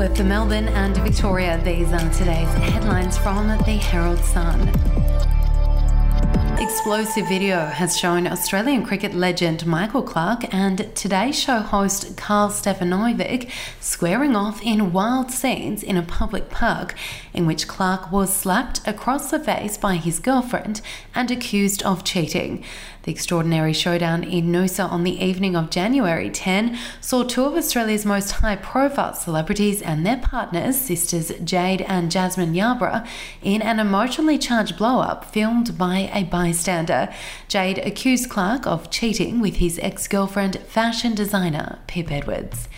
With the Melbourne and Victoria, these are today's headlines from the Herald Sun. Explosive video has shown Australian cricket legend Michael Clarke and Today Show host Karl Stefanovic squaring off in wild scenes in a public park in which Clarke was slapped across the face by his girlfriend and accused of cheating. The extraordinary showdown in Noosa on the evening of January 10 saw two of Australia's most high profile celebrities and their partners, sisters Jade and Jasmine Yarbrough, in an emotionally charged blow up filmed by a bystander. Jade accused Clarke of cheating with his ex girlfriend, fashion designer Pip Edwards.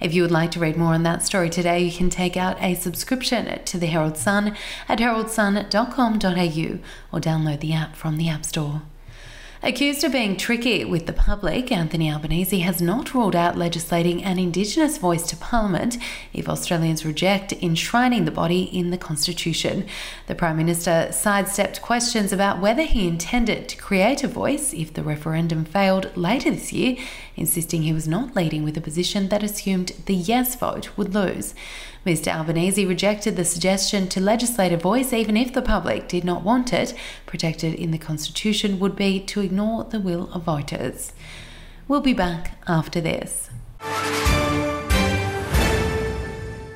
If you would like to read more on that story today, you can take out a subscription to the Herald Sun at heraldsun.com.au or download the app from the App Store. Accused of being tricky with the public, Anthony Albanese has not ruled out legislating an Indigenous voice to Parliament if Australians reject enshrining the body in the Constitution. The Prime Minister sidestepped questions about whether he intended to create a voice if the referendum failed later this year, insisting he was not leading with a position that assumed the yes vote would lose. Mr Albanese rejected the suggestion to legislate a voice even if the public did not want it. Protected in the Constitution would be to ignore the will of voters. We'll be back after this.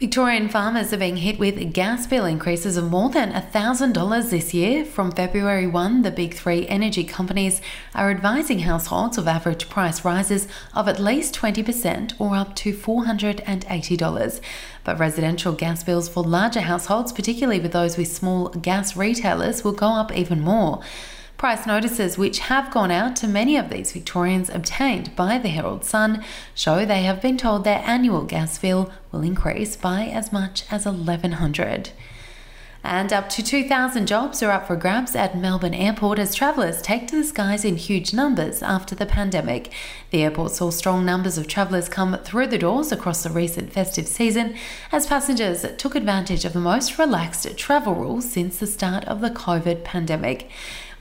Victorian farmers are being hit with gas bill increases of more than $1,000 this year. From February 1, the big three energy companies are advising households of average price rises of at least 20% or up to $480. But residential gas bills for larger households, particularly with those with small gas retailers, will go up even more. Price notices, which have gone out to many of these Victorians obtained by the Herald Sun, show they have been told their annual gas bill will increase by as much as 1100 and up to 2,000 jobs are up for grabs at Melbourne Airport as travellers take to the skies in huge numbers after the pandemic. The airport saw strong numbers of travellers come through the doors across the recent festive season as passengers took advantage of the most relaxed travel rules since the start of the COVID pandemic.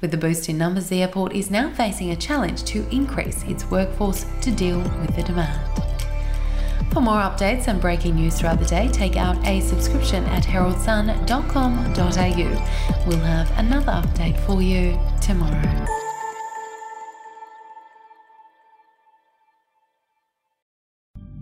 With the boost in numbers, the airport is now facing a challenge to increase its workforce to deal with the demand. For more updates and breaking news throughout the day, take out a subscription at heraldsun.com.au. We'll have another update for you tomorrow.